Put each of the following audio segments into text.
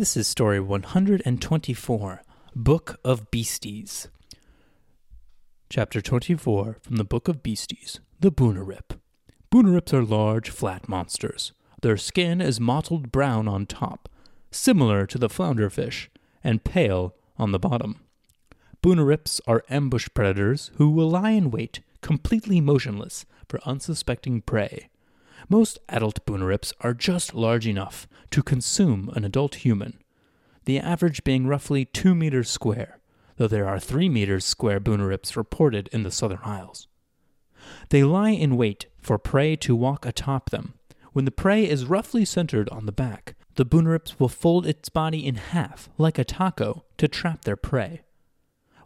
This is story 124 Book of Beasties. Chapter 24 from the Book of Beasties The Boonarip. Boonarips are large, flat monsters. Their skin is mottled brown on top, similar to the flounderfish, and pale on the bottom. Boonarips are ambush predators who will lie in wait, completely motionless, for unsuspecting prey. Most adult boonarips are just large enough to consume an adult human, the average being roughly 2 meters square, though there are 3 meters square boonarips reported in the Southern Isles. They lie in wait for prey to walk atop them. When the prey is roughly centered on the back, the boonarips will fold its body in half, like a taco, to trap their prey.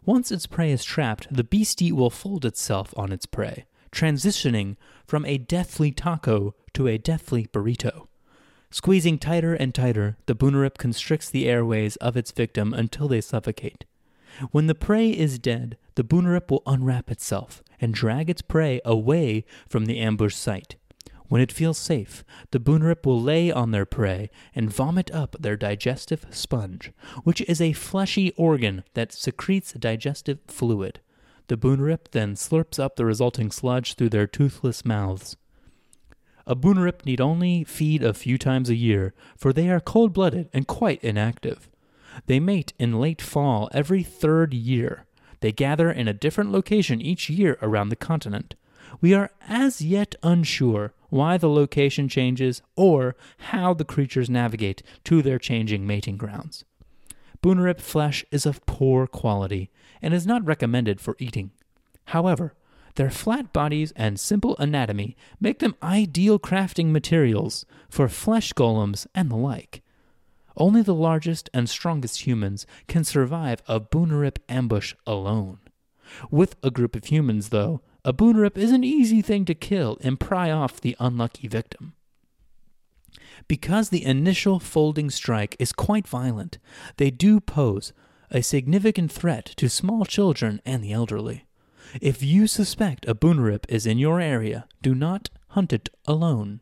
Once its prey is trapped, the beastie will fold itself on its prey, transitioning from a deathly taco to a deathly burrito. Squeezing tighter and tighter, the boonarip constricts the airways of its victim until they suffocate. When the prey is dead, the boonarip will unwrap itself and drag its prey away from the ambush site. When it feels safe, the boonarip will lay on their prey and vomit up their digestive sponge, which is a fleshy organ that secretes digestive fluid. The boonarip then slurps up the resulting sludge through their toothless mouths. A boonarip need only feed a few times a year, for they are cold blooded and quite inactive. They mate in late fall every third year. They gather in a different location each year around the continent. We are as yet unsure why the location changes or how the creatures navigate to their changing mating grounds. Boonarip flesh is of poor quality and is not recommended for eating. However, their flat bodies and simple anatomy make them ideal crafting materials for flesh golems and the like. Only the largest and strongest humans can survive a Boonarip ambush alone. With a group of humans, though, a Boonarip is an easy thing to kill and pry off the unlucky victim. Because the initial folding strike is quite violent, they do pose a significant threat to small children and the elderly. If you suspect a boonarip is in your area, do not hunt it alone.